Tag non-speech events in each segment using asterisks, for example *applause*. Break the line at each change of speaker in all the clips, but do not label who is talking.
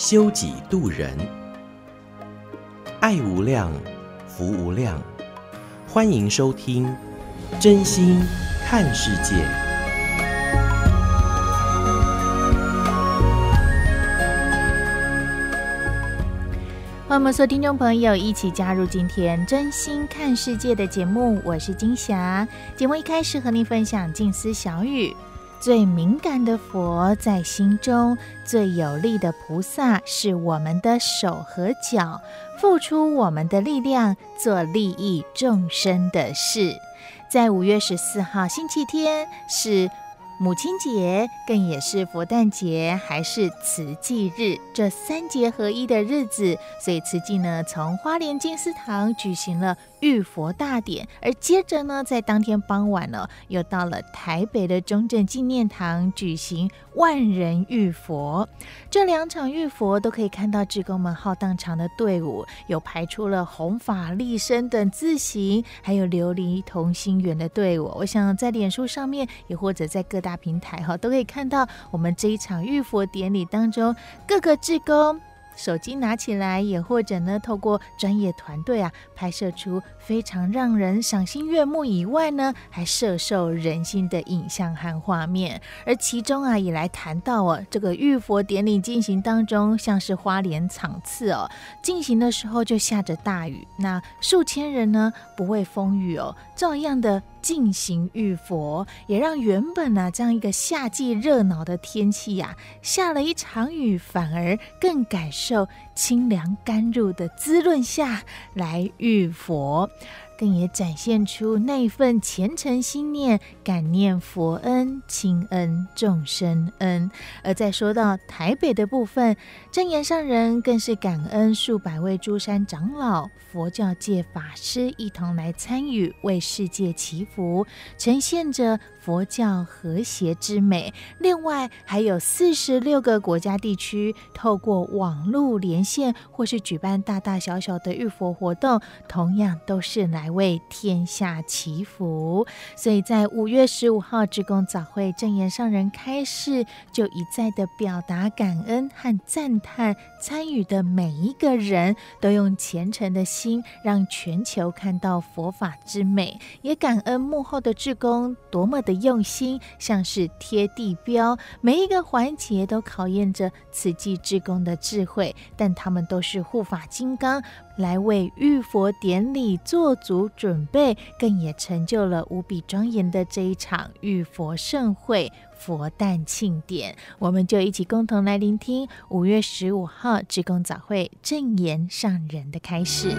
修己度人，爱无量，福无量。欢迎收听《真心看世界》。
欢迎我们所有听众朋友一起加入今天《真心看世界》的节目，我是金霞。节目一开始和您分享静思小语。最敏感的佛在心中，最有力的菩萨是我们的手和脚，付出我们的力量做利益众生的事。在五月十四号星期天是。母亲节更也是佛诞节，还是慈济日，这三节合一的日子，所以慈济呢从花莲金丝堂举行了浴佛大典，而接着呢在当天傍晚呢，又到了台北的中正纪念堂举行万人浴佛。这两场浴佛都可以看到志工们浩荡长的队伍，有排出了弘法立身等字形，还有琉璃同心圆的队伍。我想在脸书上面，也或者在各大大平台哈，都可以看到我们这一场浴佛典礼当中，各个志工手机拿起来，也或者呢，透过专业团队啊，拍摄出非常让人赏心悦目以外呢，还摄受人心的影像和画面。而其中啊，也来谈到哦，这个浴佛典礼进行当中，像是花莲场次哦，进行的时候就下着大雨，那数千人呢不畏风雨哦，照样的。进行浴佛，也让原本呢、啊、这样一个夏季热闹的天气呀、下了一场雨，反而更感受清凉甘露的滋润下来浴佛。更也展现出那份虔诚心念，感念佛恩、亲恩、众生恩。而在说到台北的部分，正言上人更是感恩数百位诸山长老、佛教界法师一同来参与，为世界祈福，呈现着佛教和谐之美。另外，还有四十六个国家地区透过网络连线或是举办大大小小的浴佛活动，同样都是来。为天下祈福，所以在五月十五号志工早会正言上人开示，就一再的表达感恩和赞叹，参与的每一个人都用虔诚的心，让全球看到佛法之美，也感恩幕后的志工多么的用心，像是贴地标，每一个环节都考验着慈济志工的智慧，但他们都是护法金刚。来为浴佛典礼做足准备，更也成就了无比庄严的这一场浴佛盛会——佛诞庆典。我们就一起共同来聆听五月十五号志工早会正言上人的开
始。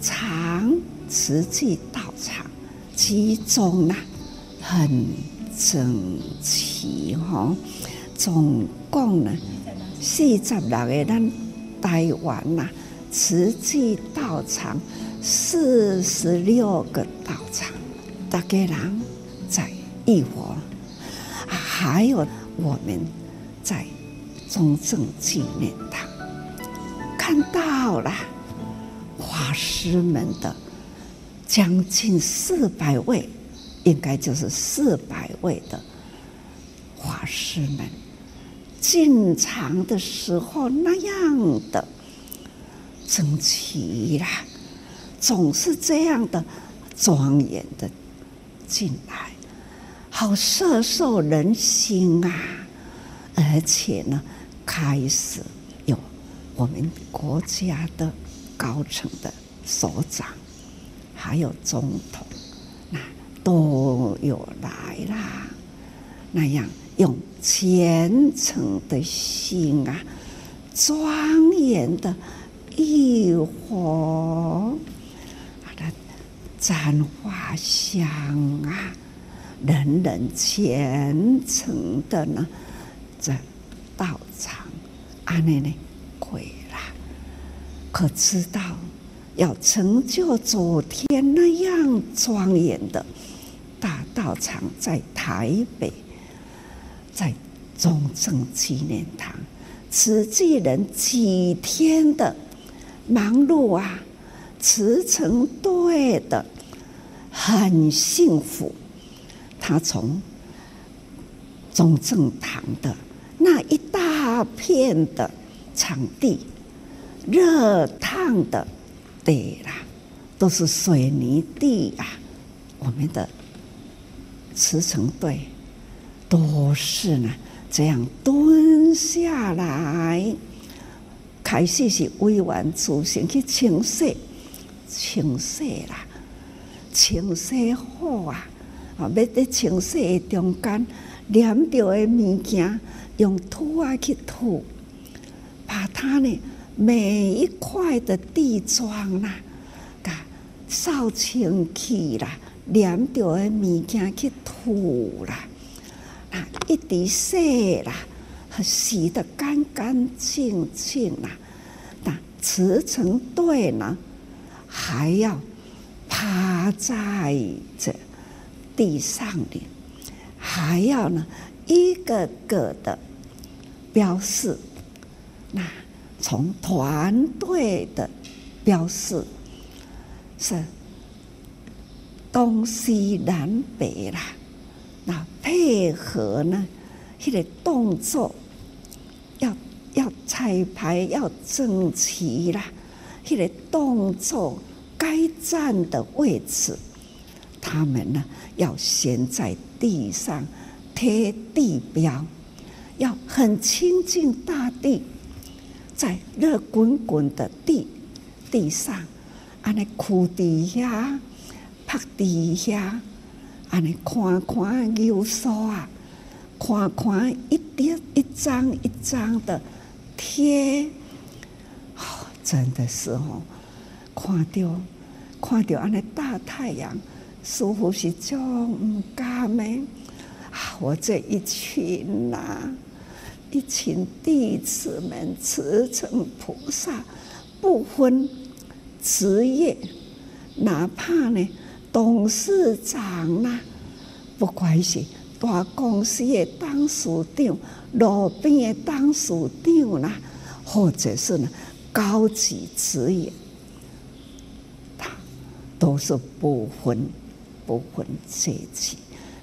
个道场，慈济道场，集中呐，很整齐哈。总共呢，四十六个咱台湾呐，慈济道场四十六个道场，大家人在浴佛，还有我们在中正纪念堂看到了。法师们的将近四百位，应该就是四百位的法师们进场的时候那样的整齐啦，总是这样的庄严的进来，好摄受人心啊！而且呢，开始有我们国家的。高层的首长，还有总统，那都有来啦。那样用虔诚的心啊，庄严的浴火，它的赞花香啊，人人虔诚的呢，在道场安内呢，可知道要成就昨天那样庄严的大道场，在台北，在中正纪念堂。慈济人几天的忙碌啊，慈诚队的很幸福。他从中正堂的那一大片的场地，热烫的地啦，都是水泥地啊。我们的慈诚队都是呢。这样蹲下来，开始是委婉自行去清洗，清洗啦，清洗好啊！啊，要在清洗的中间，粘着的物件用土啊去吐，把它呢每一块的地砖啦，甲扫清气啦，黏着的物件去吐啦。啊，一滴水啦，洗得干干净净啦。那慈诚队呢，还要趴在这地上的，还要呢一个个的标示。那从团队的标示是东西南北啦。那配合呢？那个动作要要彩排要整齐啦。那个动作该站的位置，他们呢要先在地上贴地标，要很亲近大地，在热滚滚的地地上，安尼哭地下，趴地下。安尼看看优秀啊，看看一点一张一张的贴，哦，真的是哦，看着看着安尼大太阳，似乎是种唔甘的啊！我这一群呐、啊，一群弟子们，持诚菩萨，不分职业，哪怕呢。董事长啦、不管是大公司的董事长、路边的董事长啦，或者是呢高级职业，他都是不分不分阶级，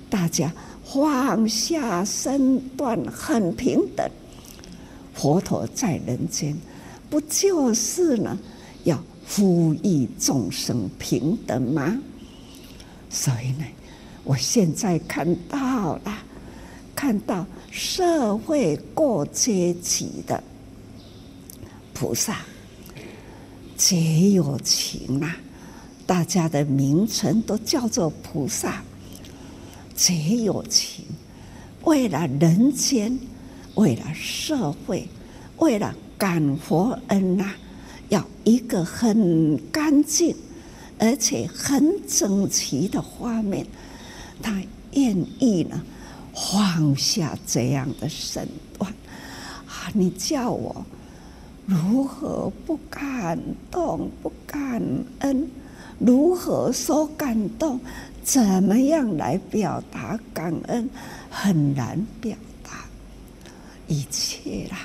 大家放下身段，很平等。佛陀在人间，不就是呢要呼吁众生平等吗？所以呢，我现在看到了，看到社会各阶级的菩萨皆有情啊，大家的名称都叫做菩萨，皆有情，为了人间，为了社会，为了感佛恩啊，要一个很干净。而且很整齐的画面，他愿意呢放下这样的身段啊！你叫我如何不感动、不感恩？如何说感动？怎么样来表达感恩？很难表达，一切啦，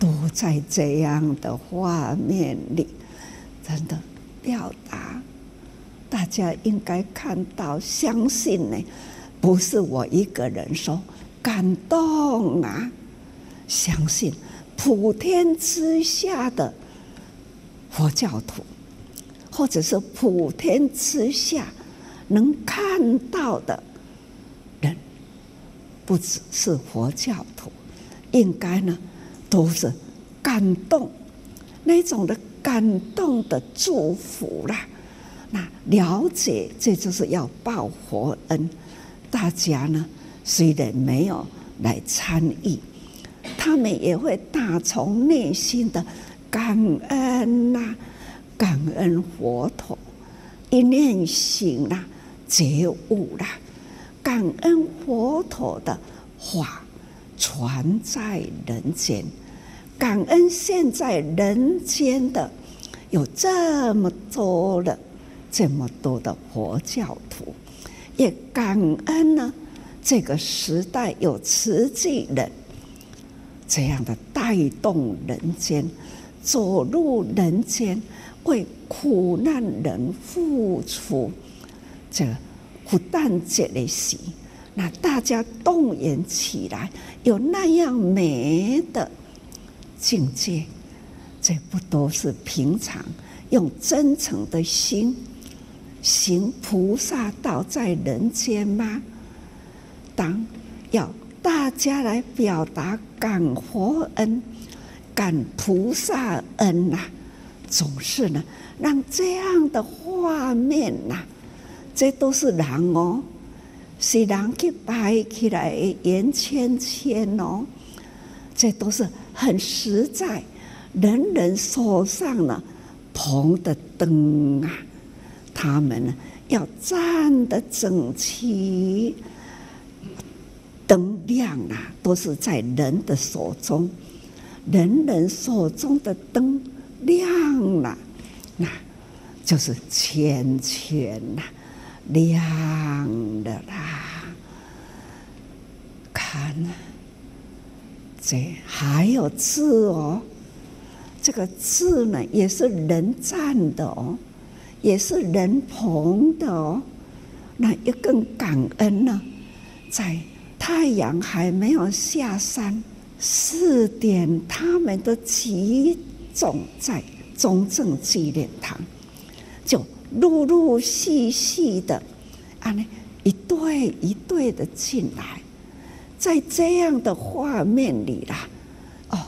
都在这样的画面里，真的表达。大家应该看到，相信呢，不是我一个人说感动啊！相信普天之下的佛教徒，或者是普天之下能看到的人，不只是佛教徒，应该呢都是感动那种的感动的祝福啦。那了解，这就是要报佛恩。大家呢，虽然没有来参与，他们也会打从内心的感恩呐、感恩佛陀，一念心呐、觉悟了，感恩佛陀的话传在人间，感恩现在人间的有这么多的这么多的佛教徒，也感恩呢，这个时代有慈济人。这样的带动人间，走入人间，为苦难人付出，这不但这的喜，那大家动员起来，有那样美的境界，这不都是平常用真诚的心行菩萨道在人间吗？当要。大家来表达感佛恩、感菩萨恩呐、总是呢，让这样的画面呐、这都是人哦，是人去摆起来圆圈圈哦，这都是很实在，人人手上呢捧的灯啊，他们呢要站得整齐。灯亮啊，都是在人的手中，人人手中的灯亮了，那就是圈圈呐，亮的啦。看啊，这还有字哦，这个字呢也是人站的哦，也是人捧的哦，那一更感恩呢，在。太阳还没有下山，四点他们都集中在中正纪念堂，陆陆续续的啊，呢一对一对的进来，在这样的画面里啦，哦，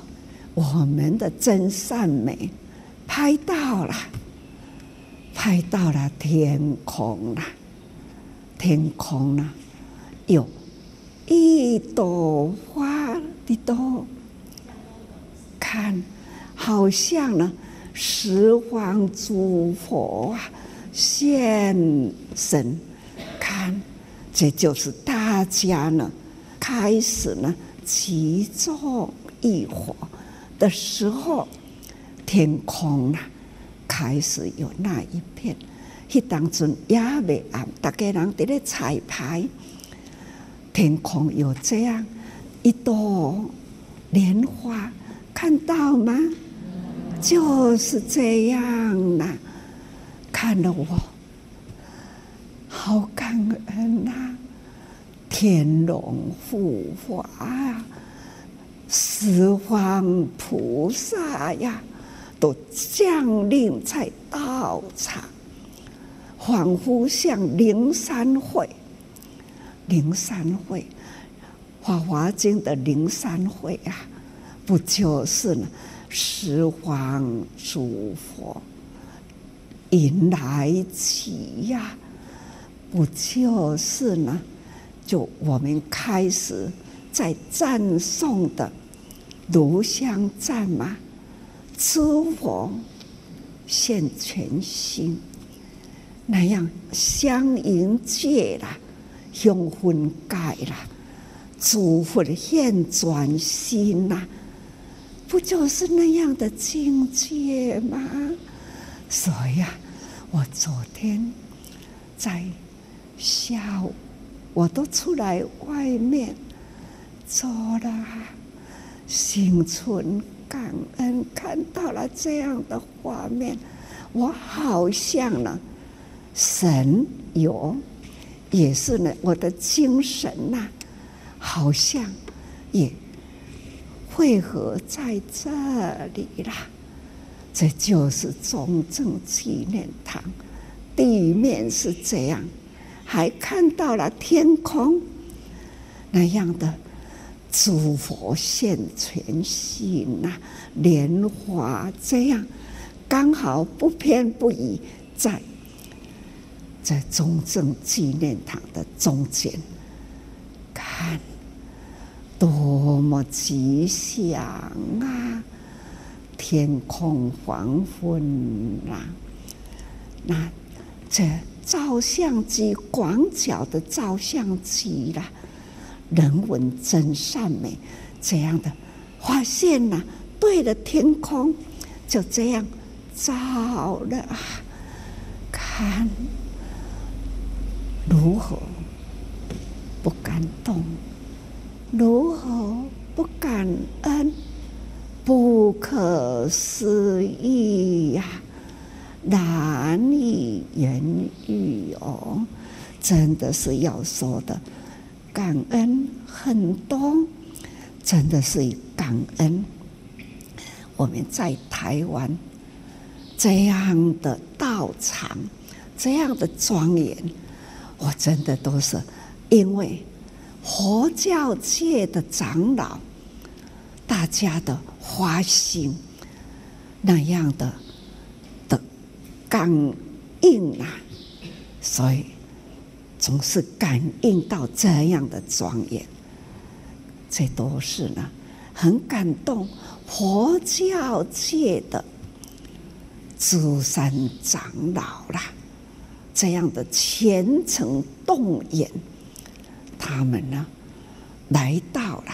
我们的真善美拍到了，拍到了天空啦，天空呢，有。一朵花的朵，看，好像呢，十方诸佛啊现身，看，这就是大家呢开始呢集中一伙的时候，天空啊开始有那一片，迄当中也未暗，大家人在咧彩排。天空有这样一朵莲花，看到吗？就是这样呐、啊，看了我好感恩呐、天龙护法啊，十方菩萨呀，都降临在道场，仿佛像灵山会。灵山会，《法华经》的灵山会啊，不就是呢？十方诸佛迎来起呀，不就是呢？就我们开始在赞颂的炉香赞嘛，诸佛现全心，那样相迎接了。香魂改了，诸佛现转心呐，不就是那样的境界吗？所以啊，我昨天在下午，我都出来外面走了，心存感恩，看到了这样的画面，我好像呢，神有。也是呢，我的精神呐、好像也汇合在这里啦。这就是中正纪念堂，地面是这样，还看到了天空那样的诸佛现全心呐，莲花这样，刚好不偏不倚在。在中正纪念堂的中间，看，多么吉祥啊！天空黄昏啊，那这照相机广角的照相机啦，人文真善美，这样的发现呐，对着天空就这样照了啊，看如何不感动？如何不感恩？不可思议呀，难以言喻哦！真的是要说的，感恩很多，真的是感恩。我们在台湾这样的道场，这样的庄严，我真的都是因为佛教界的长老。大家的花心那样的的感应啊，所以总是感应到这样的庄严，这都是呢很感动佛教界的诸山长老啦，这样的虔诚动员，他们呢来到了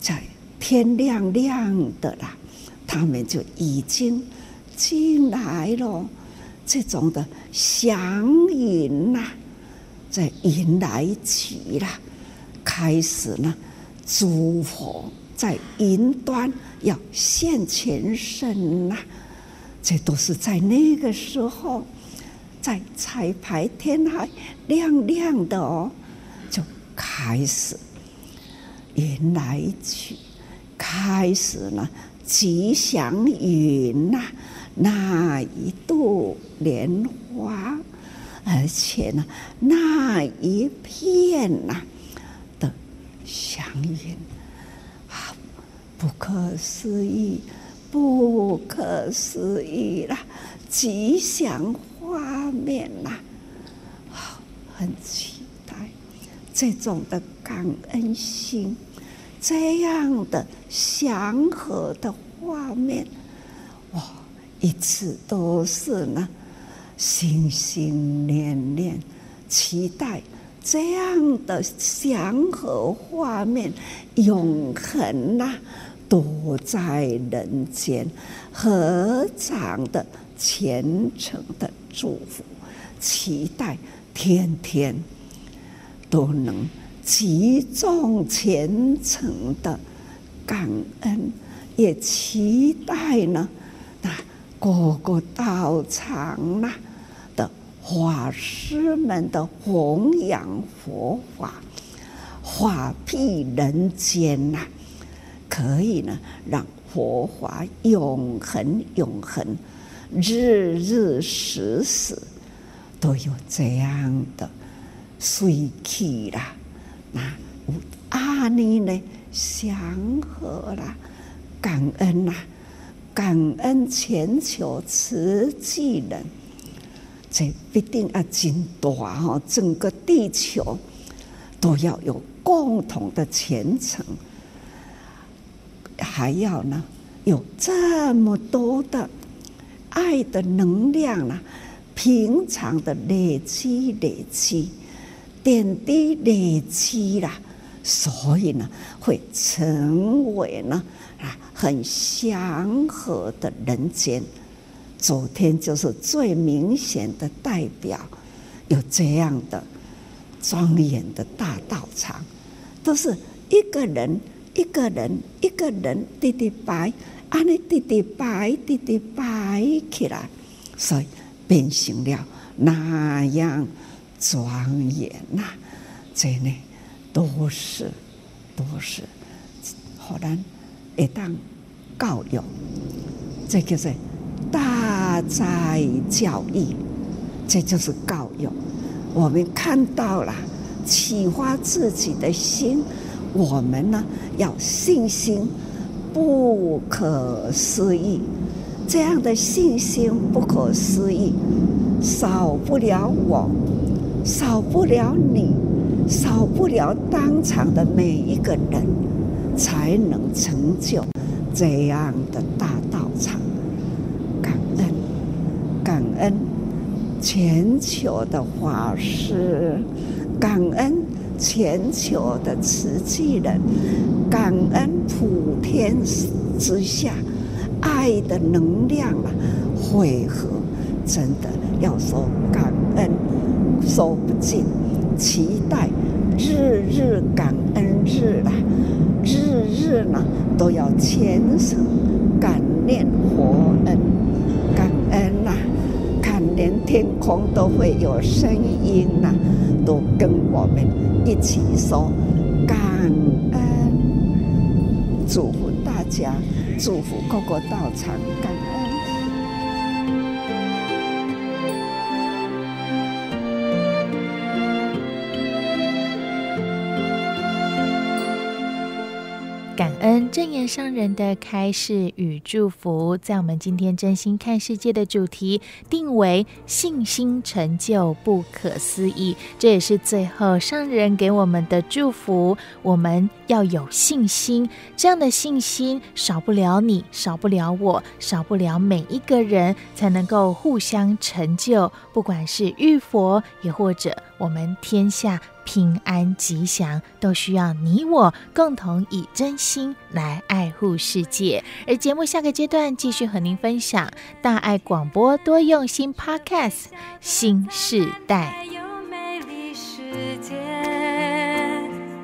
在。天亮亮的啦，他们就已经进来了。这种的祥云呐，在云来起了，开始呢，诸佛在云端要现前身呐，这都是在那个时候，在彩排天还亮亮的哦，就开始迎来起。开始呢，吉祥云呐、那一朵莲花，而且呢，那一片呐、的祥云，啊，不可思议，不可思议啦！吉祥画面呐、啊，好，很期待这种的感恩心。这样的祥和的画面，哇，一直都是呢，心心念念期待这样的祥和画面永恒呐、都在人间，合掌的虔诚的祝福，期待天天都能。极重虔诚的感恩，也期待呢，那各个道场呐的法师们的弘扬佛法，法庇人间呐，可以呢让佛法永恒永恒，日日时时都有这样的水气啦。那阿弥呢？祥和啦，感恩呐，感恩全球慈济人，这必定要真大哈！整个地球都要有共同的虔诚，还要呢有这么多的爱的能量啊，平常的累积累积。点滴累积啦，所以呢，会成为呢啊很祥和的人间。昨天就是最明显的代表，有这样的庄严的大道场，都是一个人一个人一个人滴滴摆，安尼滴滴摆滴滴摆起来，所以变成了那样。庄严呐，这呢都是都是，好难一当教育，这就是大哉教育，这就是教育。我们看到了，启发自己的心，我们呢要信心不可思议，这样的信心不可思议，少不了我。少不了你，少不了当场的每一个人，才能成就这样的大道场。感恩，感恩全球的法师，感恩全球的慈济人，感恩普天之下爱的能量啊，汇合，真的要说感恩。说不尽，期待。日日感恩日啦，日日呢都要虔诚感念佛恩，感恩呐、啊，看连天空都会有声音呐、都跟我们一起说感恩，祝福大家，祝福各个道场感恩。
感恩证严上人的开示与祝福，在我们今天真心看世界的主题定为信心成就不可思议，这也是最后上人给我们的祝福。我们要有信心，这样的信心少不了你，少不了我，少不了每一个人，才能够互相成就。不管是遇佛，也或者我们天下。平安吉祥都需要你我共同以真心来爱护世界。而节目下个阶段继续和您分享大爱广播多用心 Podcast 新世代。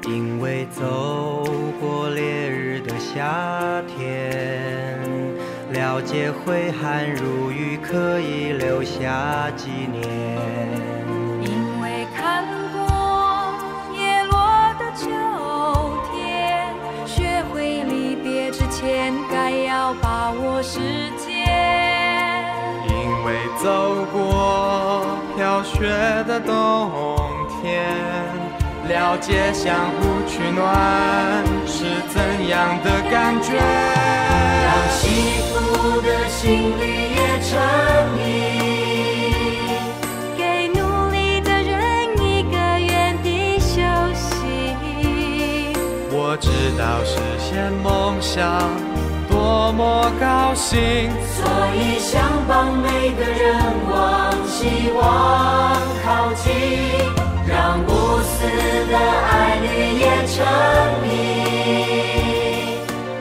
因为走过烈日的夏天，了解挥汗如雨可以留下纪念。该要把握时间，因为走过飘雪的冬天，了解相互取暖是怎样的感觉。让幸福的心里也成谜，给努力的人一个原地休息。我知道实现梦想。多么高兴，所以想帮每个人往希望靠近，让无私的爱绿也成荫，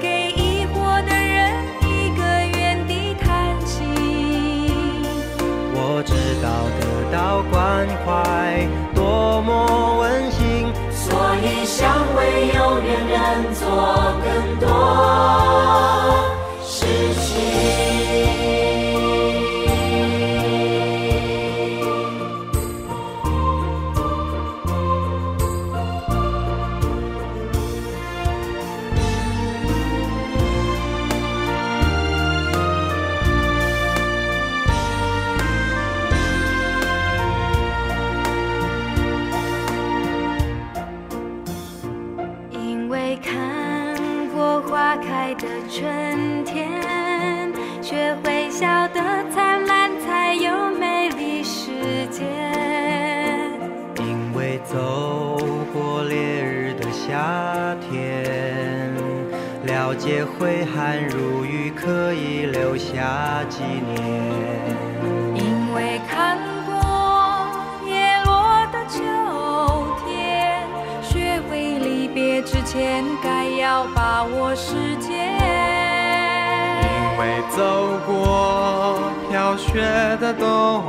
给疑惑的人一个原地叹息。我知道得到关怀多么想为有缘人做更多。挥汗如雨，可以留下纪念。因为看过叶落的秋天，学会离别之前，该要把握时间。因为走过飘雪的冬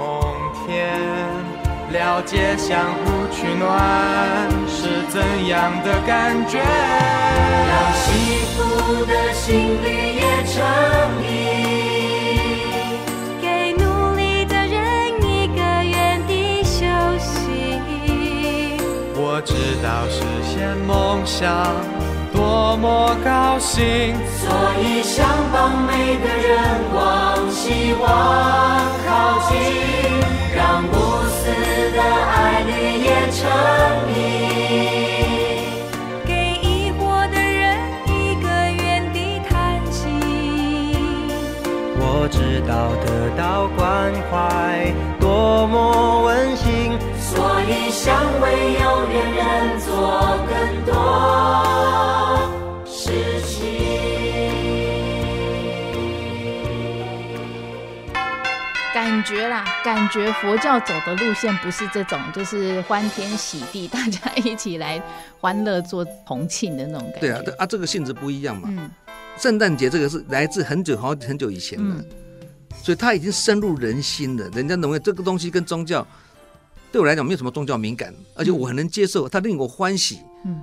天，了解相互取暖是怎样的感觉。让幸福的心里也成谜，给努力的人一个原地休息。我知道实现梦想多么高兴，所以想帮每个人往希望靠近，让无私的爱侣也成谜。到得到关怀，多么温馨。所以想为有缘人做更多事情。
感觉啦，感觉佛教走的路线不是这种，就是欢天喜地，大家一起来欢乐做同庆的那种感觉。
对啊，啊，这个性质不一样嘛。嗯。圣诞节这个是来自很久好很久以前的，嗯、所以它已经深入人心了。人家认为这个东西跟宗教对我来讲没有什么宗教敏感，而且我很能接受，它令我欢喜。嗯，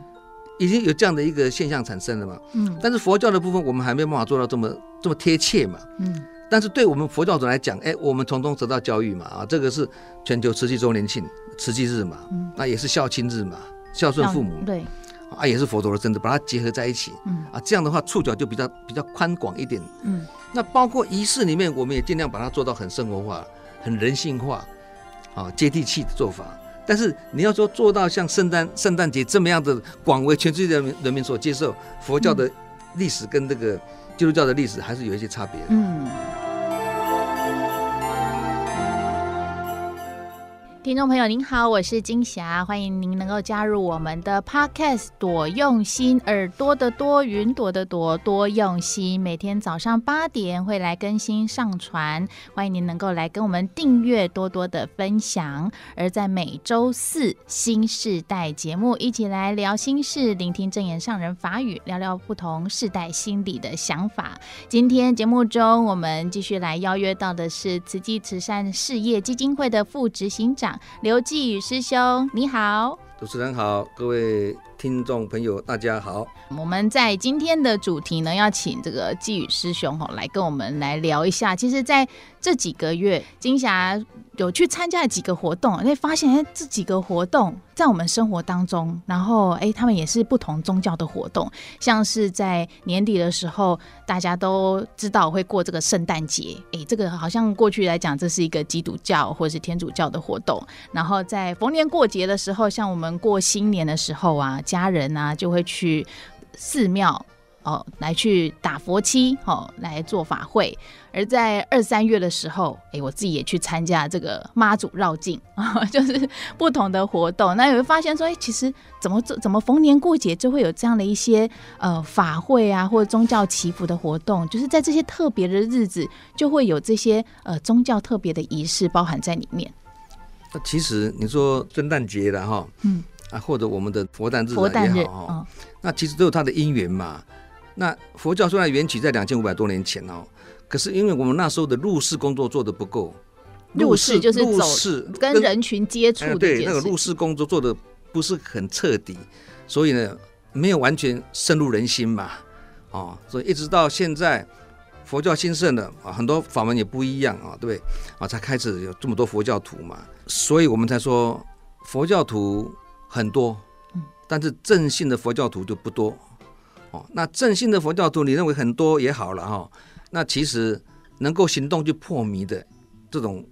已经有这样的一个现象产生了嘛。嗯，但是佛教的部分我们还没有办法做到这么这么贴切嘛。嗯。但是对我们佛教徒来讲，哎，我们从中得到教育嘛，啊，这个是全球慈济周年庆，慈济日嘛，嗯，那也是孝亲日嘛，孝顺父母，对，啊，也是佛陀的真的，把它结合在一起，嗯，啊，这样的话触角就比较比较宽广一点，嗯，那包括仪式里面，我们也尽量把它做到很生活化、很人性化，啊，接地气的做法。但是你要说做到像圣诞圣诞节这么样的广为全世界人民人民所接受，佛教的历史跟这个基督教的历史还是有一些差别的，嗯。
听众朋友您好，我是金霞，欢迎您能够加入我们的 Podcast 多用心耳朵的多云朵的朵多用心，每天早上八点会来更新上传，欢迎您能够来跟我们订阅多多的分享。而在每周四新世代节目，一起来聊心事，聆听证言上人法语，聊聊不同世代心理的想法。今天节目中，我们继续来邀约到的是慈济慈善事业基金会的副执行长。刘继宇师兄，你好！
主持人好，各位听众朋友，大家好。
我们在今天的主题呢，要请这个季宇师兄哈来跟我们来聊一下。其实，在这几个月，金霞有去参加了几个活动，会发现哎，这几个活动在我们生活当中，然后哎，他们也是不同宗教的活动。像是在年底的时候，大家都知道会过这个圣诞节，哎，这个好像过去来讲，这是一个基督教或者是天主教的活动。然后在逢年过节的时候，像我们过新年的时候啊，家人啊就会去寺庙。哦，来去打佛七，哦，来做法会。而在二三月的时候，哎，我自己也去参加这个妈祖绕境啊，*laughs* 就是不同的活动。那你会发现说，哎，其实怎么怎么逢年过节就会有这样的一些呃法会啊，或者宗教祈福的活动，就是在这些特别的日子，就会有这些呃宗教特别的仪式包含在里面。
那其实你说圣诞节的哈，嗯啊，或者我们的佛诞日
佛诞日
哦，那其实都有它的因缘嘛。那佛教虽然缘起在两千五百多年前哦，可是因为我们那时候的入世工作做得不够，
入世就是入世跟人群接触的，
对那个入世工作做得不是很彻底，所以呢没有完全深入人心嘛，哦，所以一直到现在佛教兴盛了啊，很多法门也不一样啊，对不对？啊？才开始有这么多佛教徒嘛，所以我们才说佛教徒很多，但是正信的佛教徒就不多。哦，那正信的佛教徒，你认为很多也好了哈、哦。那其实能够行动去破迷的这种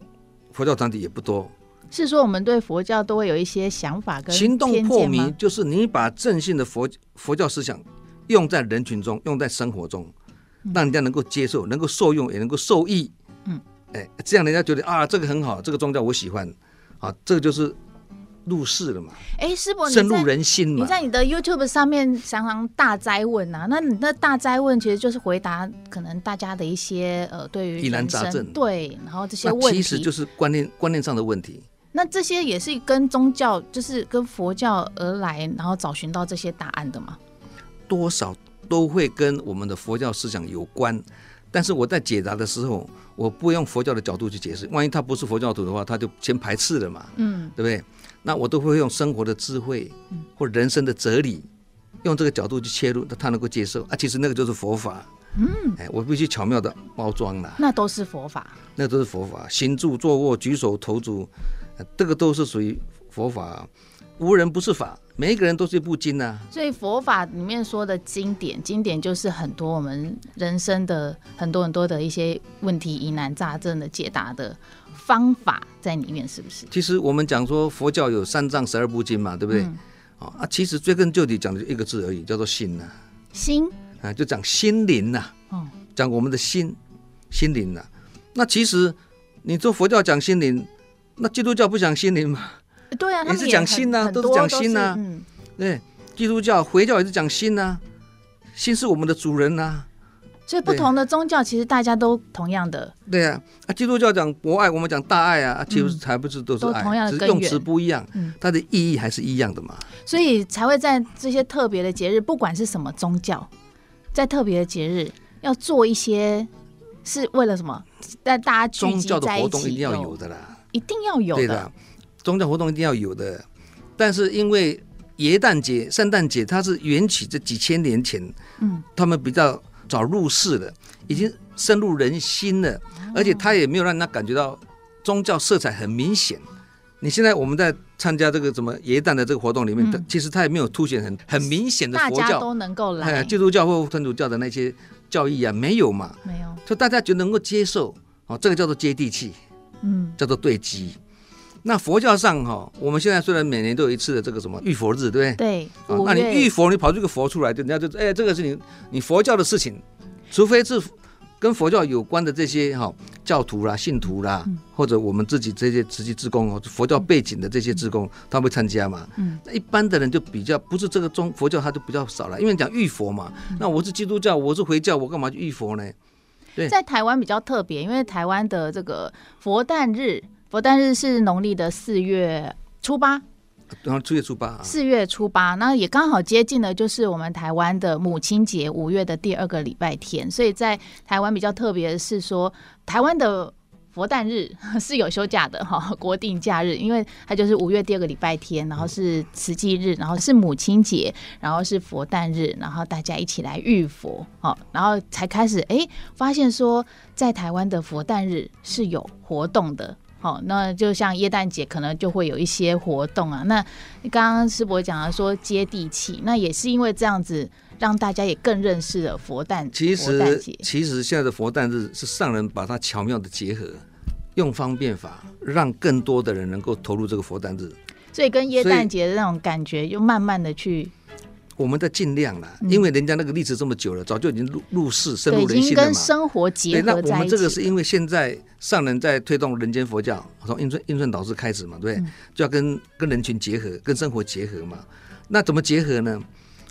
佛教团体也不多。
是说我们对佛教都会有一些想法跟
行动破迷，就是你把正信的佛佛教思想用在人群中，用在生活中，让人家能够接受，能够受用，也能够受益。嗯，哎，这样人家觉得啊，这个很好，这个宗教我喜欢。啊，这个就是。入世了嘛？
哎，师伯，
深入人心嘛。
你在你的 YouTube 上面常常大灾问啊，那你那大灾问其实就是回答可能大家的一些呃对于疑难杂症，对，然后这些问题
其实就是观念观念上的问题。
那这些也是跟宗教，就是跟佛教而来，然后找寻到这些答案的嘛？
多少都会跟我们的佛教思想有关，但是我在解答的时候，我不用佛教的角度去解释，万一他不是佛教徒的话，他就先排斥了嘛，嗯，对不对？那我都会用生活的智慧，或人生的哲理，用这个角度去切入，他能够接受啊。其实那个就是佛法，嗯，哎，我必须巧妙的包装了。
那都是佛法，
那都是佛法。行住坐卧、举手投足，这个都是属于佛法。无人不是法，每一个人都是一部经呐、啊。
所以佛法里面说的经典，经典就是很多我们人生的很多很多的一些问题、疑难杂症的解答的。方法在里面是不是？
其实我们讲说佛教有三藏十二部经嘛，对不对？嗯、啊，其实追根究底讲的一个字而已，叫做心呐、啊。
心
啊，就讲心灵呐、啊。哦、嗯，讲我们的心，心灵呐、啊。那其实你做佛教讲心灵，那基督教不讲心灵嘛？
对啊，
也是讲心呐、啊，都是讲心呐、啊。嗯，对，基督教、回教也是讲心呐、啊。心是我们的主人呐、啊。
所以不同的宗教其实大家都同样的。
对啊，啊，基督教讲博爱，我们讲大爱啊，其实才不是都是爱，
同样的
只是用词不一样，它的意义还是一样的嘛。
所以才会在这些特别的节日，不管是什么宗教，在特别的节日要做一些，是为了什么？但大家。宗教的活动一定要有的啦，
一
定要有的。
对的，宗教活动一定要有的。但是因为耶诞节、圣诞节，它是缘起这几千年前，嗯，他们比较早入世了，已经深入人心了，嗯、而且他也没有让他感觉到宗教色彩很明显。你现在我们在参加这个什么耶诞的这个活动里面，嗯、其实他也没有凸显很很明显的佛教，
都能够来，
基督教或天主教的那些教义啊，没有嘛？
没有，
就大家就能够接受，哦，这个叫做接地气，嗯，叫做对机。那佛教上哈，我们现在虽然每年都有一次的这个什么浴佛日，对不对？
对。
啊，那你浴佛，你跑出个佛出来，就人家就哎，这个是你你佛教的事情，除非是跟佛教有关的这些哈教徒啦、信徒啦，或者我们自己这些慈济职工哦，佛教背景的这些职工，他会参加嘛。嗯。那一般的人就比较不是这个中佛教，他就比较少了，因为讲浴佛嘛。那我是基督教，我是回教，我干嘛去浴佛呢？对。
在台湾比较特别，因为台湾的这个佛诞日。佛诞日是农历的四月初八，
然后四月初八，
四月初八，那也刚好接近了，就是我们台湾的母亲节，五月的第二个礼拜天。所以在台湾比较特别的是说，台湾的佛诞日 *laughs* 是有休假的哈，国定假日，因为它就是五月第二个礼拜天，然后是慈济日，然后是母亲节，然后是佛诞日，然后大家一起来浴佛，好，然后才开始哎，发现说在台湾的佛诞日是有活动的。好，那就像耶诞节，可能就会有一些活动啊。那刚刚师伯讲了说接地气，那也是因为这样子，让大家也更认识了佛诞。
其实，其实现在的佛诞日是上人把它巧妙的结合，用方便法，让更多的人能够投入这个佛诞日。
所以跟耶诞节的那种感觉，又慢慢的去。
我们在尽量了，因为人家那个历史这么久了，早就已经入入世、深入人心了嘛。
生活结合在一起。
那我们这个是因为现在上人在推动人间佛教，从印顺印顺导师开始嘛，对，对，就要跟跟人群结合，跟生活结合嘛。那怎么结合呢？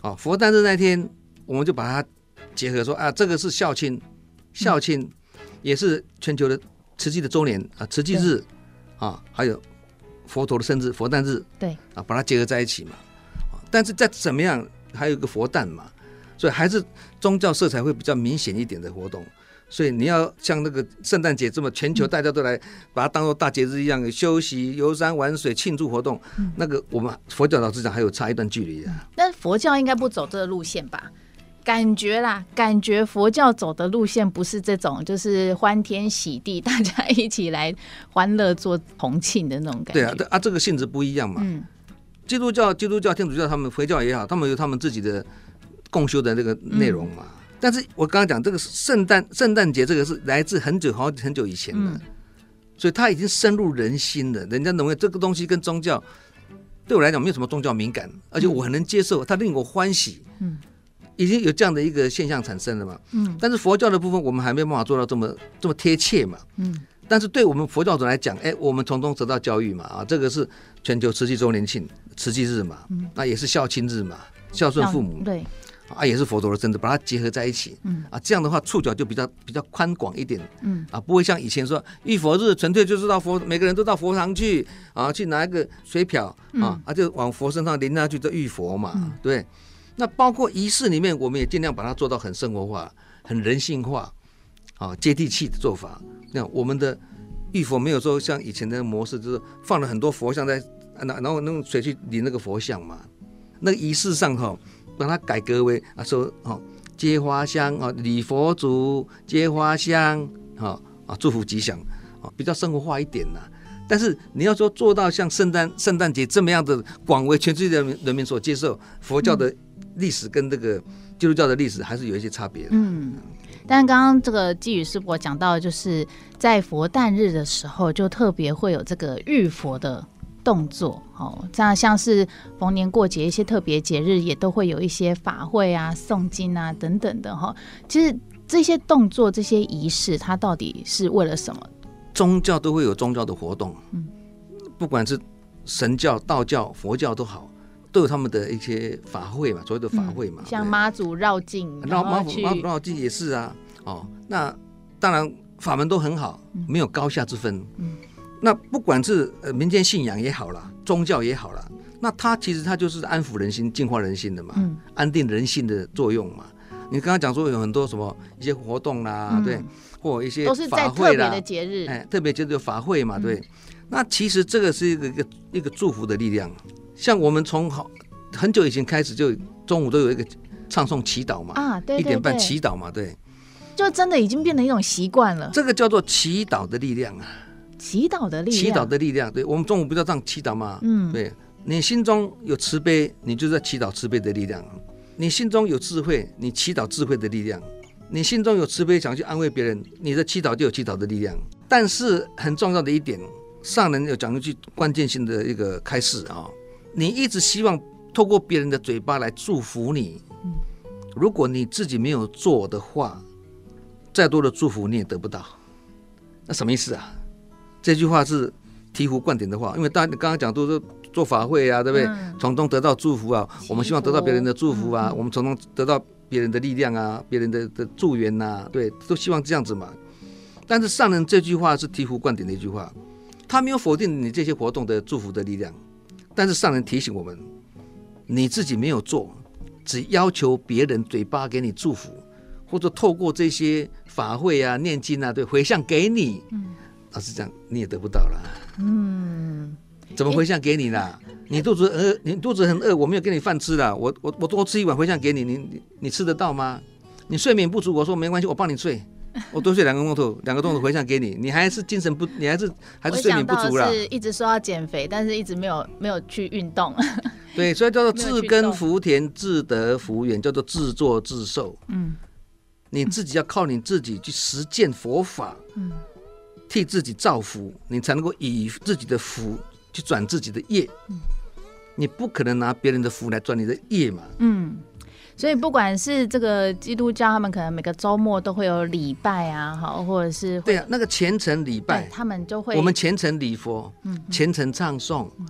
啊，佛诞日那天，我们就把它结合说啊，这个是孝亲，孝亲也是全球的慈济的周年啊，慈济日啊，还有佛陀的生日佛诞日，
对
啊，把它结合在一起嘛。但是在怎么样，还有一个佛诞嘛，所以还是宗教色彩会比较明显一点的活动。所以你要像那个圣诞节这么全球大家都来把它当做大节日一样休息、游山玩水、庆祝活动，那个我们佛教老师讲还有差一段距离啊。
那佛教应该不走这个路线吧？感觉啦，感觉佛教走的路线不是这种，就是欢天喜地，大家一起来欢乐做同庆的那种感觉。
对啊，啊，这个性质不一样嘛。嗯。基督教、基督教、天主教，他们回教也好，他们有他们自己的共修的那个内容嘛。嗯、但是我刚刚讲这个圣诞圣诞节，这个是来自很久好很久以前的，嗯、所以它已经深入人心了。人家认为这个东西跟宗教对我来讲没有什么宗教敏感，而且我很能接受，它令我欢喜。嗯，已经有这样的一个现象产生了嘛。嗯，但是佛教的部分，我们还没有办法做到这么这么贴切嘛。嗯。但是对我们佛教徒来讲，哎，我们从中得到教育嘛，啊，这个是全球慈济周年庆、慈济日嘛，那也是孝亲日嘛，孝顺父母，
对，
啊，也是佛陀的生日，把它结合在一起，嗯，啊，这样的话触角就比较比较宽广一点，嗯，啊，不会像以前说浴佛日纯粹就是到佛，每个人都到佛堂去，啊，去拿一个水瓢，啊，啊，就往佛身上淋下去就浴佛嘛，对，那包括仪式里面，我们也尽量把它做到很生活化、很人性化。啊，接地气的做法。那我们的浴佛没有说像以前的模式，就是放了很多佛像在，然然后用水去淋那个佛像嘛。那个仪式上哈，把它改革为啊说哦，接花香啊，礼佛祖，接花香啊啊，祝福吉祥啊，比较生活化一点呐。但是你要说做到像圣诞圣诞节这么样的广为全世界人民人民所接受，佛教的历史跟这个基督教的历史还是有一些差别的。嗯。
但刚刚这个寄语师伯讲到，就是在佛诞日的时候，就特别会有这个浴佛的动作，哦，这样像是逢年过节一些特别节日，也都会有一些法会啊、诵经啊等等的哈。其实这些动作、这些仪式，它到底是为了什么？
宗教都会有宗教的活动，嗯，不管是神教、道教、佛教都好。都有他们的一些法会嘛，所谓的法会嘛，
像妈祖绕境，
然后妈祖妈祖绕境也是啊，哦，那当然法门都很好，没有高下之分。嗯，那不管是呃民间信仰也好啦，宗教也好啦，那它其实它就是安抚人心、净化人心的嘛，嗯、安定人性的作用嘛。你刚刚讲说有很多什么一些活动啦，嗯、对，或一些都是在特别的节日，哎，特别节日有法会嘛，对。嗯、那其实这个是一个一个一个祝福的力量。像我们从好很久以前开始，就中午都有一个唱诵祈祷嘛，啊，对，对，对，一点半祈祷嘛，对。
就真的已经变成一种习惯了。
这个叫做祈祷的力量啊，
祈祷的力量，
祈祷的力量。对，我们中午不是要这样祈祷吗？嗯，对。你心中有慈悲，你就在祈祷慈悲的力量。你心中有智慧，你祈祷智慧的力量；你心中有慈悲，想去安慰别人，你的祈祷就有祈祷的力量。但是很重要的一点，上人有讲一句关键性的一个开示啊：你一直希望透过别人的嘴巴来祝福你，如果你自己没有做的话，再多的祝福你也得不到。那什么意思啊？这句话是醍醐灌顶的话，因为大家刚刚讲都是。做法会啊，对不对？从中得到祝福啊，我们希望得到别人的祝福啊，我们从中得到别人的力量啊，别人的的助缘呐，对，都希望这样子嘛。但是上人这句话是醍醐灌顶的一句话，他没有否定你这些活动的祝福的力量，但是上人提醒我们，你自己没有做，只要求别人嘴巴给你祝福，或者透过这些法会啊、念经啊，对，回向给你，老实讲，你也得不到了。嗯。怎么回向给你啦？你肚子饿，你肚子很饿，我没有给你饭吃了，我我我多吃一碗回向给你，你你你吃得到吗？你睡眠不足，我说没关系，我帮你睡，*laughs* 我多睡两个钟头，两个钟头回向给你，你还是精神不，*laughs* 你还是还是睡眠不足了。
是一直说要减肥，但是一直没有没有去运动。
对，所以叫做 *laughs* 自耕福田，自得福缘，叫做自作自受。嗯，你自己要靠你自己去实践佛法，嗯，替自己造福，你才能够以自己的福。去转自己的业，嗯，你不可能拿别人的福来转你的业嘛。
嗯，所以不管是这个基督教，他们可能每个周末都会有礼拜啊，好，或者是
对啊，那个虔诚礼拜，
他们就会
我们虔诚礼佛，嗯，虔诚唱诵，嗯，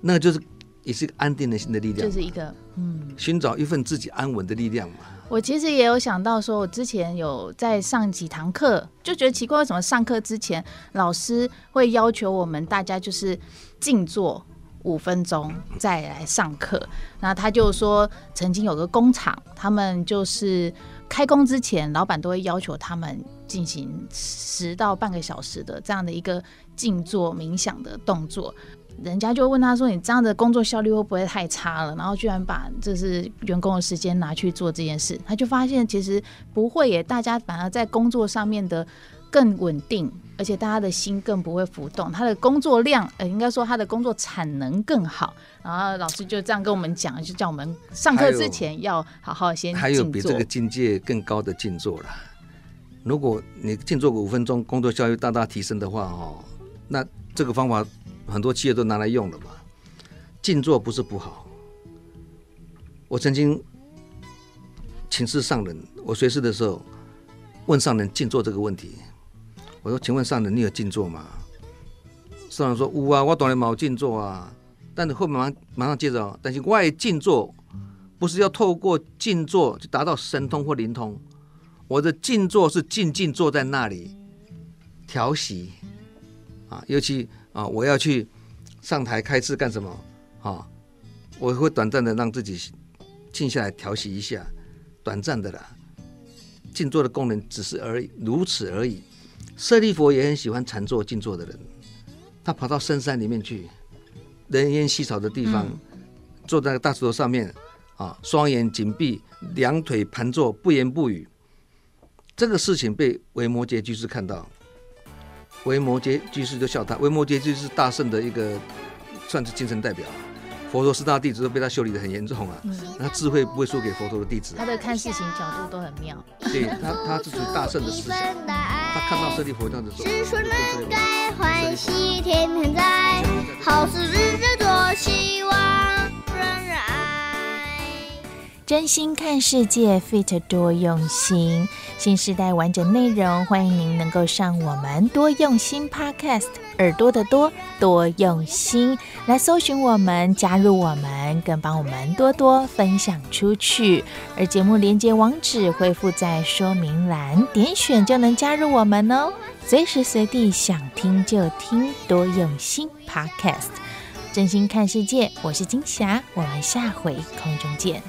那个就是也是一个安定的心的力量，
就是一个嗯，
寻找一份自己安稳的力量嘛。
我其实也有想到，说我之前有在上几堂课，就觉得奇怪，为什么上课之前老师会要求我们大家就是静坐五分钟再来上课？那他就说，曾经有个工厂，他们就是开工之前，老板都会要求他们进行十到半个小时的这样的一个静坐冥想的动作。人家就问他说：“你这样的工作效率会不会太差了？”然后居然把这是员工的时间拿去做这件事，他就发现其实不会耶，大家反而在工作上面的更稳定，而且大家的心更不会浮动，他的工作量呃，应该说他的工作产能更好。然后老师就这样跟我们讲，就叫我们上课之前要好好先。
还有比这个境界更高的静坐了。如果你静坐个五分钟，工作效率大大提升的话，哦，那这个方法。很多企业都拿来用了嘛，静坐不是不好。我曾经请示上人，我随侍的时候问上人静坐这个问题，我说：“请问上人，你有静坐吗？”上人说：“有啊，我当然冇静坐啊。”但是后面马上马上接着，但是外静坐不是要透过静坐去达到神通或灵通，我的静坐是静静坐在那里调息啊，尤其。啊！我要去上台开示干什么？啊！我会短暂的让自己静下来调息一下，短暂的啦。静坐的功能只是而已，如此而已。舍利弗也很喜欢禅坐静坐的人，他跑到深山里面去，人烟稀少的地方，嗯、坐在大石头上面，啊，双眼紧闭，两腿盘坐，不言不语。这个事情被维摩诘居士看到。维摩诘居士就笑他，维摩诘居士大圣的一个，算是精神代表。佛陀四大弟子都被他修理的很严重啊，那智慧不会输给佛陀的弟子。
他的看事情角度都很妙。
对他，他是属于大圣的思想。他看到舍利佛这样子说：“子孙们该欢喜，天天在，好事日
真心看世界，Fit 多用心，新时代完整内容，欢迎您能够上我们多用心 Podcast，耳朵的多多用心来搜寻我们，加入我们，更帮我们多多分享出去。而节目连接网址会附在说明栏，点选就能加入我们哦，随时随地想听就听，多用心 Podcast，真心看世界，我是金霞，我们下回空中见。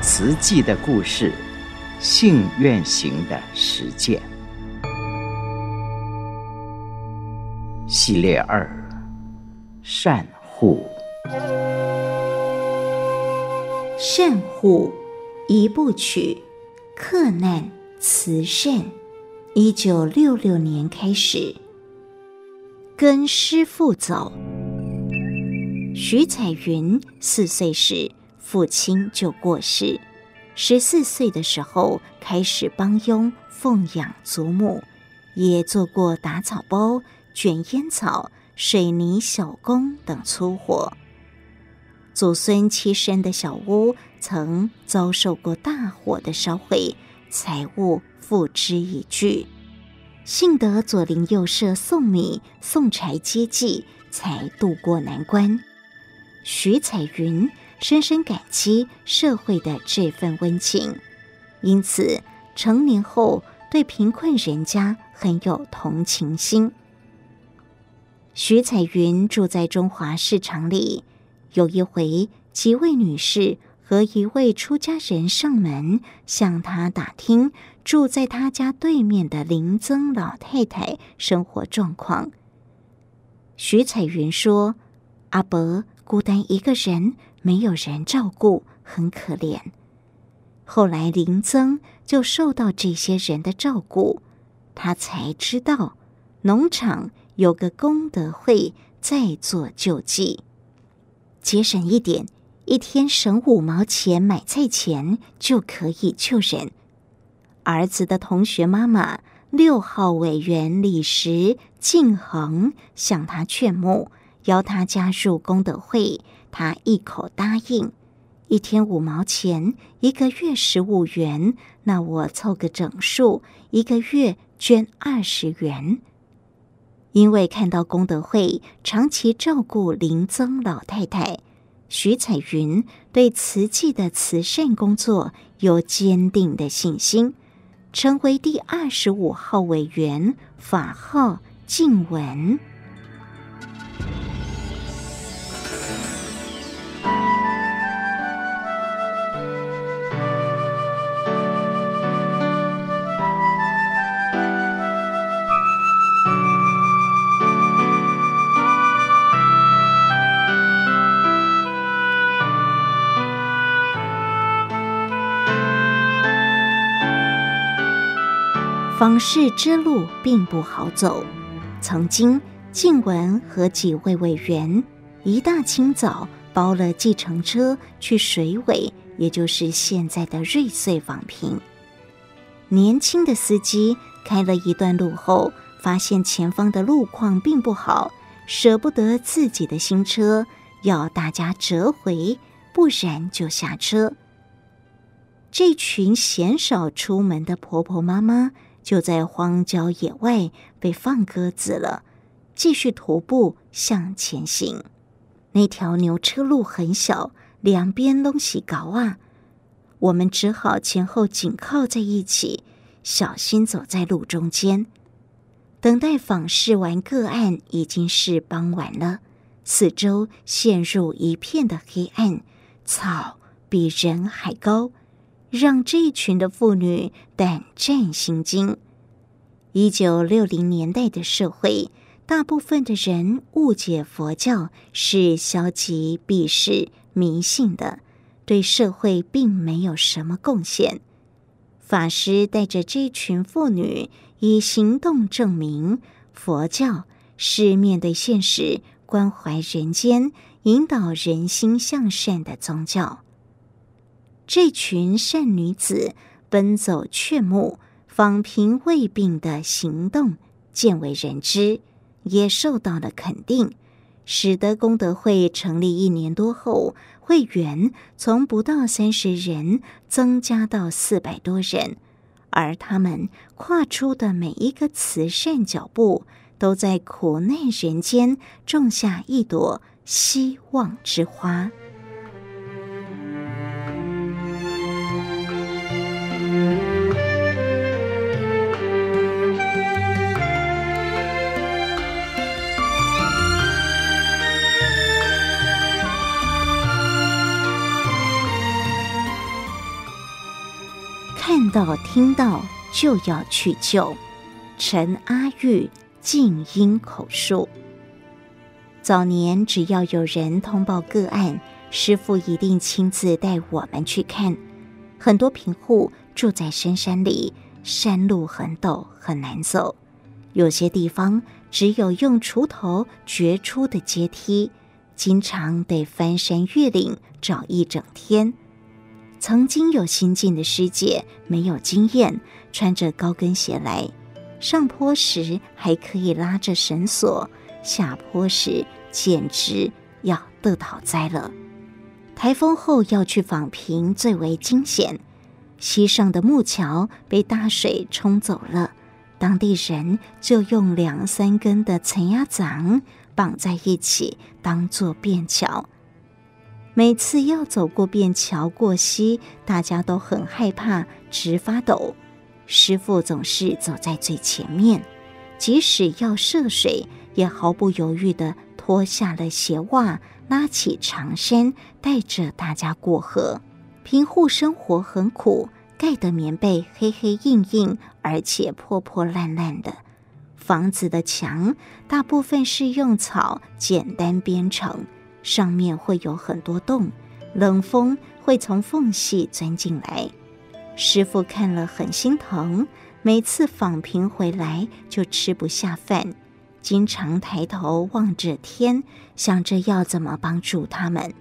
慈济的故事，信愿行的实践系列二：善护。
善护一部曲，克难慈善。一九六六年开始，跟师父走。徐彩云四岁时，父亲就过世，十四岁的时候开始帮佣奉养祖母，也做过打草包、卷烟草、水泥小工等粗活。祖孙栖身的小屋曾遭受过大火的烧毁，财物付之一炬，幸得左邻右舍送米送柴接济，才渡过难关。徐彩云。深深感激社会的这份温情，因此成年后对贫困人家很有同情心。徐彩云住在中华市场里，有一回，几位女士和一位出家人上门向他打听住在他家对面的林曾老太太生活状况。徐彩云说：“阿伯孤单一个人。”没有人照顾，很可怜。后来林曾就受到这些人的照顾，他才知道农场有个功德会在做救济，节省一点，一天省五毛钱买菜钱就可以救人。儿子的同学妈妈六号委员李石静恒向他劝募，邀他加入功德会。他一口答应，一天五毛钱，一个月十五元，那我凑个整数，一个月捐二十元。因为看到功德会长期照顾林曾老太太，徐彩云对瓷器的慈善工作有坚定的信心，成为第二十五号委员，法号静文。访视之路并不好走。曾经，静文和几位委员一大清早包了计程车去水尾，也就是现在的瑞穗访贫。年轻的司机开了一段路后，发现前方的路况并不好，舍不得自己的新车，要大家折回，不然就下车。这群鲜少出门的婆婆妈妈。就在荒郊野外被放鸽子了，继续徒步向前行。那条牛车路很小，两边拢是高啊，我们只好前后紧靠在一起，小心走在路中间。等待访视完个案，已经是傍晚了，四周陷入一片的黑暗，草比人还高。让这一群的妇女胆战心惊。一九六零年代的社会，大部分的人误解佛教是消极、避世、迷信的，对社会并没有什么贡献。法师带着这群妇女，以行动证明佛教是面对现实、关怀人间、引导人心向善的宗教。这群善女子奔走劝募、访贫慰病的行动渐为人知，也受到了肯定，使得功德会成立一年多后，会员从不到三十人增加到四百多人，而他们跨出的每一个慈善脚步，都在苦难人间种下一朵希望之花。我、听到就要去救。陈阿玉静音口述。早年只要有人通报个案，师傅一定亲自带我们去看。很多贫户住在深山里，山路很陡，很难走。有些地方只有用锄头掘出的阶梯，经常得翻山越岭找一整天。曾经有新进的师姐没有经验，穿着高跟鞋来，上坡时还可以拉着绳索，下坡时简直要得讨灾了。台风后要去访贫最为惊险，溪上的木桥被大水冲走了，当地人就用两三根的陈鸭掌绑在一起当做便桥。每次要走过便桥过溪，大家都很害怕，直发抖。师傅总是走在最前面，即使要涉水，也毫不犹豫地脱下了鞋袜，拉起长衫，带着大家过河。贫户生活很苦，盖的棉被黑黑硬硬，而且破破烂烂的。房子的墙大部分是用草简单编成。上面会有很多洞，冷风会从缝隙钻进来。师傅看了很心疼，每次访贫回来就吃不下饭，经常抬头望着天，想着要怎么帮助他们。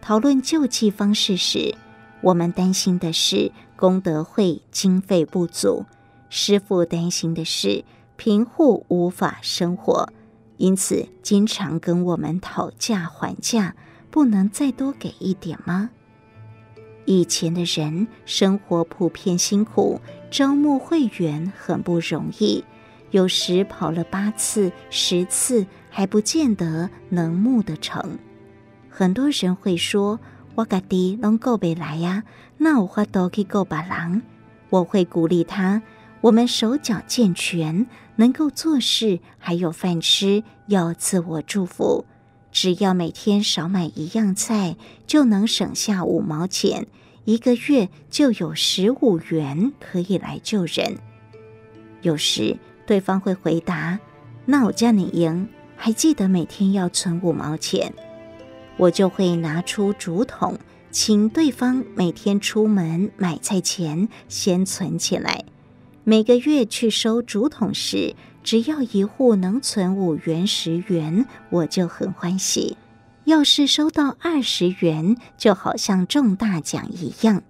讨论救济方式时，我们担心的是功德会经费不足，师傅担心的是贫户无法生活。因此，经常跟我们讨价还价，不能再多给一点吗？以前的人生活普遍辛苦，招募会员很不容易，有时跑了八次、十次，还不见得能募得成。很多人会说：“我家己拢顾不来呀，那我花都去顾别人。”我会鼓励他。我们手脚健全，能够做事，还有饭吃，要自我祝福。只要每天少买一样菜，就能省下五毛钱，一个月就有十五元可以来救人。有时对方会回答：“那我叫你赢，还记得每天要存五毛钱。”我就会拿出竹筒，请对方每天出门买菜前先存起来。每个月去收竹筒时，只要一户能存五元、十元，我就很欢喜。要是收到二十元，就好像中大奖一样。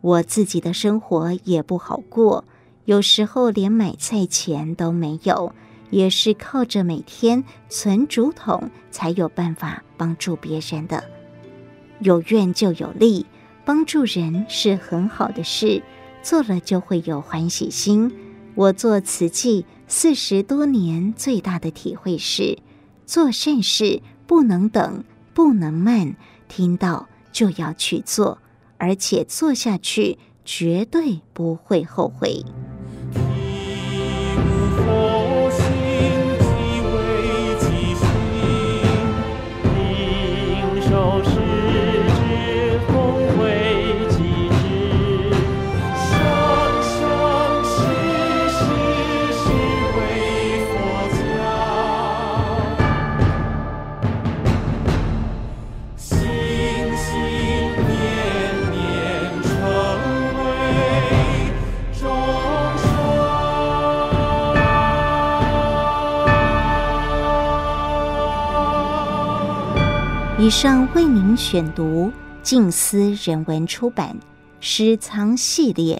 我自己的生活也不好过，有时候连买菜钱都没有，也是靠着每天存竹筒才有办法帮助别人的。有愿就有利，帮助人是很好的事。做了就会有欢喜心。我做瓷器四十多年，最大的体会是，做善事不能等，不能慢，听到就要去做，而且做下去绝对不会后悔。以上为您选读静思人文出版《诗藏系列》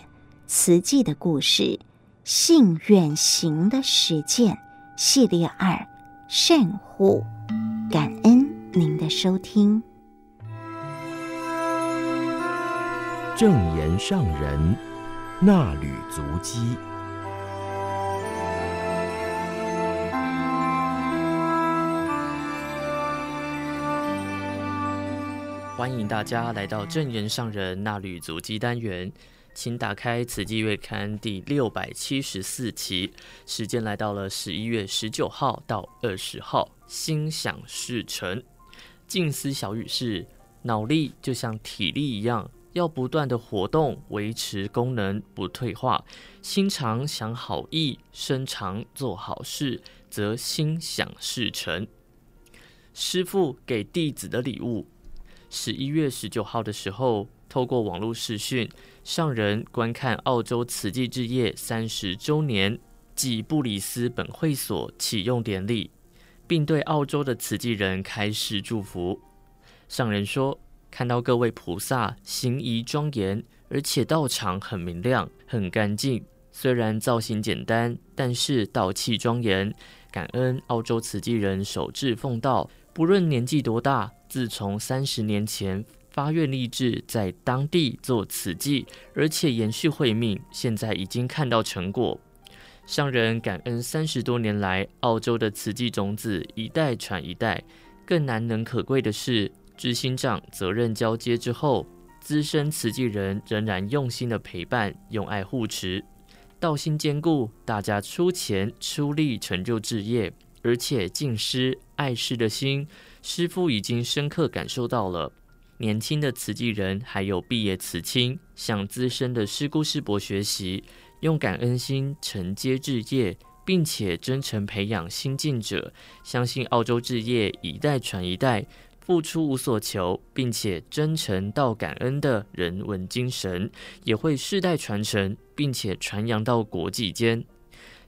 词记的故事，信愿行的实践系列二，善护，感恩您的收听。
正言上人那履足迹。
欢迎大家来到证严上人衲履足迹单元，请打开《此季月刊》第六百七十四期，时间来到了十一月十九号到二十号，心想事成。静思小语是：脑力就像体力一样，要不断的活动，维持功能不退化；心常想好意，身常做好事，则心想事成。师父给弟子的礼物。十一月十九号的时候，透过网络视讯，上人观看澳洲慈济志业三十周年暨布里斯本会所启用典礼，并对澳洲的慈济人开示祝福。上人说：“看到各位菩萨行仪庄严，而且道场很明亮、很干净，虽然造型简单，但是道气庄严。感恩澳洲慈济人守志奉道，不论年纪多大。”自从三十年前发愿立志在当地做慈济，而且延续慧命，现在已经看到成果。上人感恩三十多年来澳洲的慈济种子一代传一代，更难能可贵的是，执行长责任交接之后，资深慈济人仍然用心的陪伴，用爱护持，道心坚固，大家出钱出力成就志业，而且敬师爱师的心。师父已经深刻感受到了，年轻的慈济人还有毕业慈青，向资深的师姑师伯学习，用感恩心承接置业，并且真诚培养新进者。相信澳洲置业一代传一代，付出无所求，并且真诚到感恩的人文精神，也会世代传承，并且传扬到国际间。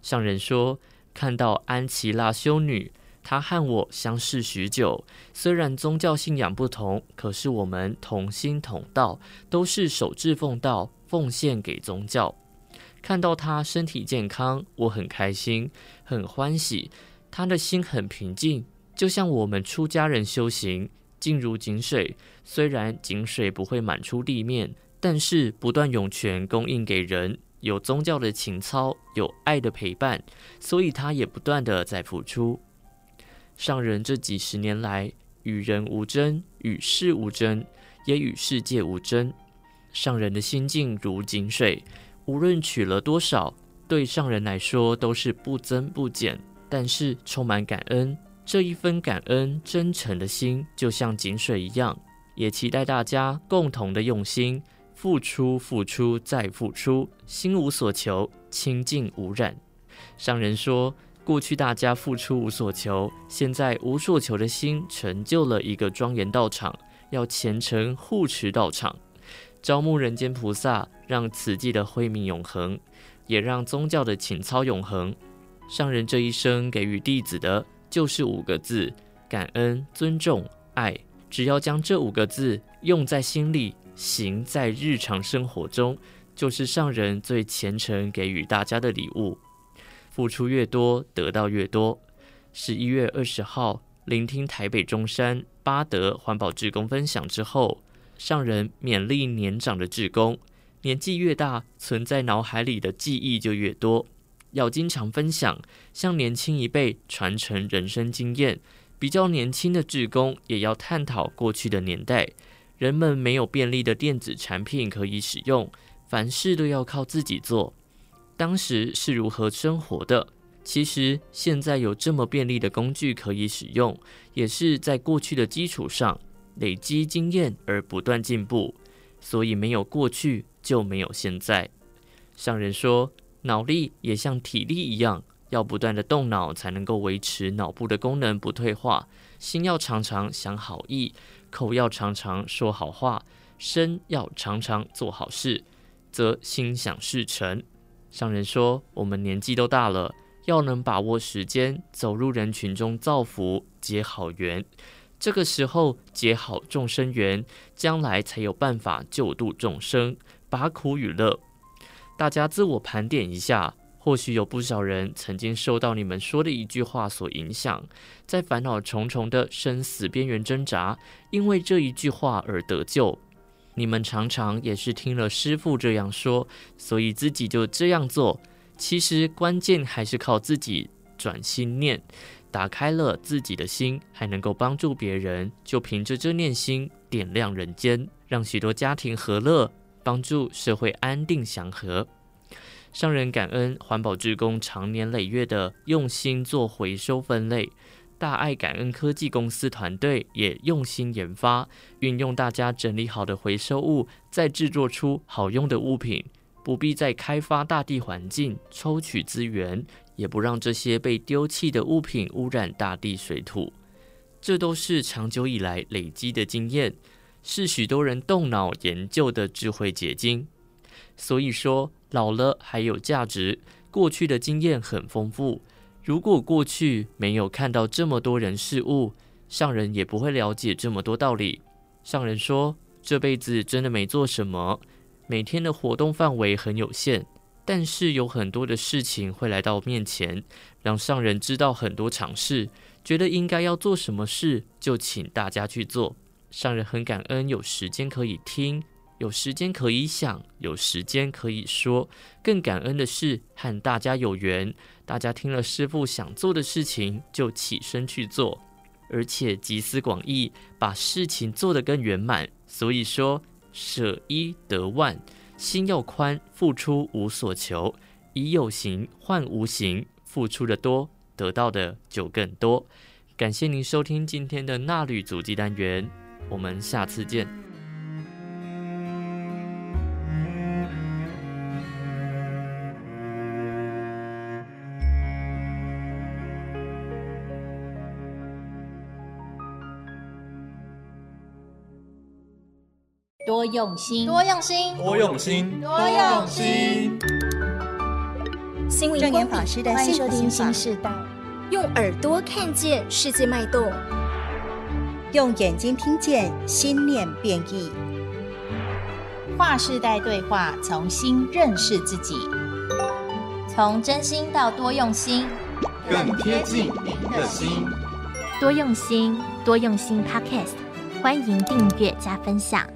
上人说，看到安琪拉修女。他和我相识许久，虽然宗教信仰不同，可是我们同心同道，都是守志奉道，奉献给宗教。看到他身体健康，我很开心，很欢喜。他的心很平静，就像我们出家人修行，静如井水。虽然井水不会满出地面，但是不断涌泉供应给人，有宗教的情操，有爱的陪伴，所以他也不断地在付出。上人这几十年来，与人无争，与事无争，也与世界无争。上人的心境如井水，无论取了多少，对上人来说都是不增不减。但是充满感恩，这一份感恩真诚的心，就像井水一样。也期待大家共同的用心，付出，付出，再付出，心无所求，清净无染。上人说。过去大家付出无所求，现在无所求的心成就了一个庄严道场，要虔诚护持道场，招募人间菩萨，让慈济的慧命永恒，也让宗教的情操永恒。上人这一生给予弟子的就是五个字：感恩、尊重、爱。只要将这五个字用在心里，行在日常生活中，就是上人最虔诚给予大家的礼物。付出越多，得到越多。十一月二十号，聆听台北中山八德环保志工分享之后，上人勉励年长的志工，年纪越大，存在脑海里的记忆就越多，要经常分享，向年轻一辈传承人生经验。比较年轻的志工也要探讨过去的年代，人们没有便利的电子产品可以使用，凡事都要靠自己做。当时是如何生活的？其实现在有这么便利的工具可以使用，也是在过去的基础上累积经验而不断进步。所以没有过去就没有现在。上人说，脑力也像体力一样，要不断的动脑才能够维持脑部的功能不退化。心要常常想好意，口要常常说好话，身要常常做好事，则心想事成。上人说：“我们年纪都大了，要能把握时间，走入人群中造福，结好缘。这个时候结好众生缘，将来才有办法救度众生，把苦与乐。大家自我盘点一下，或许有不少人曾经受到你们说的一句话所影响，在烦恼重重的生死边缘挣扎，因为这一句话而得救。你们常常也是听了师父这样说，所以自己就这样做。其实关键还是靠自己转心念，打开了自己的心，还能够帮助别人，就凭着这念心点亮人间，让许多家庭和乐，帮助社会安定祥和。上人感恩环保志工长年累月的用心做回收分类。大爱感恩科技公司团队也用心研发，运用大家整理好的回收物，再制作出好用的物品，不必再开发大地环境，抽取资源，也不让这些被丢弃的物品污染大地水土。这都是长久以来累积的经验，是许多人动脑研究的智慧结晶。所以说，老了还有价值，过去的经验很丰富。如果过去没有看到这么多人事物，上人也不会了解这么多道理。上人说，这辈子真的没做什么，每天的活动范围很有限，但是有很多的事情会来到面前，让上人知道很多常识，觉得应该要做什么事，就请大家去做。上人很感恩有时间可以听。有时间可以想，有时间可以说，更感恩的是和大家有缘。大家听了师父想做的事情，就起身去做，而且集思广益，把事情做得更圆满。所以说，舍一得万，心要宽，付出无所求，以有形换无形，付出的多，得到的就更多。感谢您收听今天的纳履足迹单元，我们下次
见。用心，
多用心，
多用心，多用心。
心灵光法师的幸福心法，世代用耳朵看见世界脉动，
用眼睛听见心念变异。
跨世代对话，重新认识自己，从真心到多用心，
更贴近您的心。
多用心，多用心。Podcast，欢迎订阅加分享。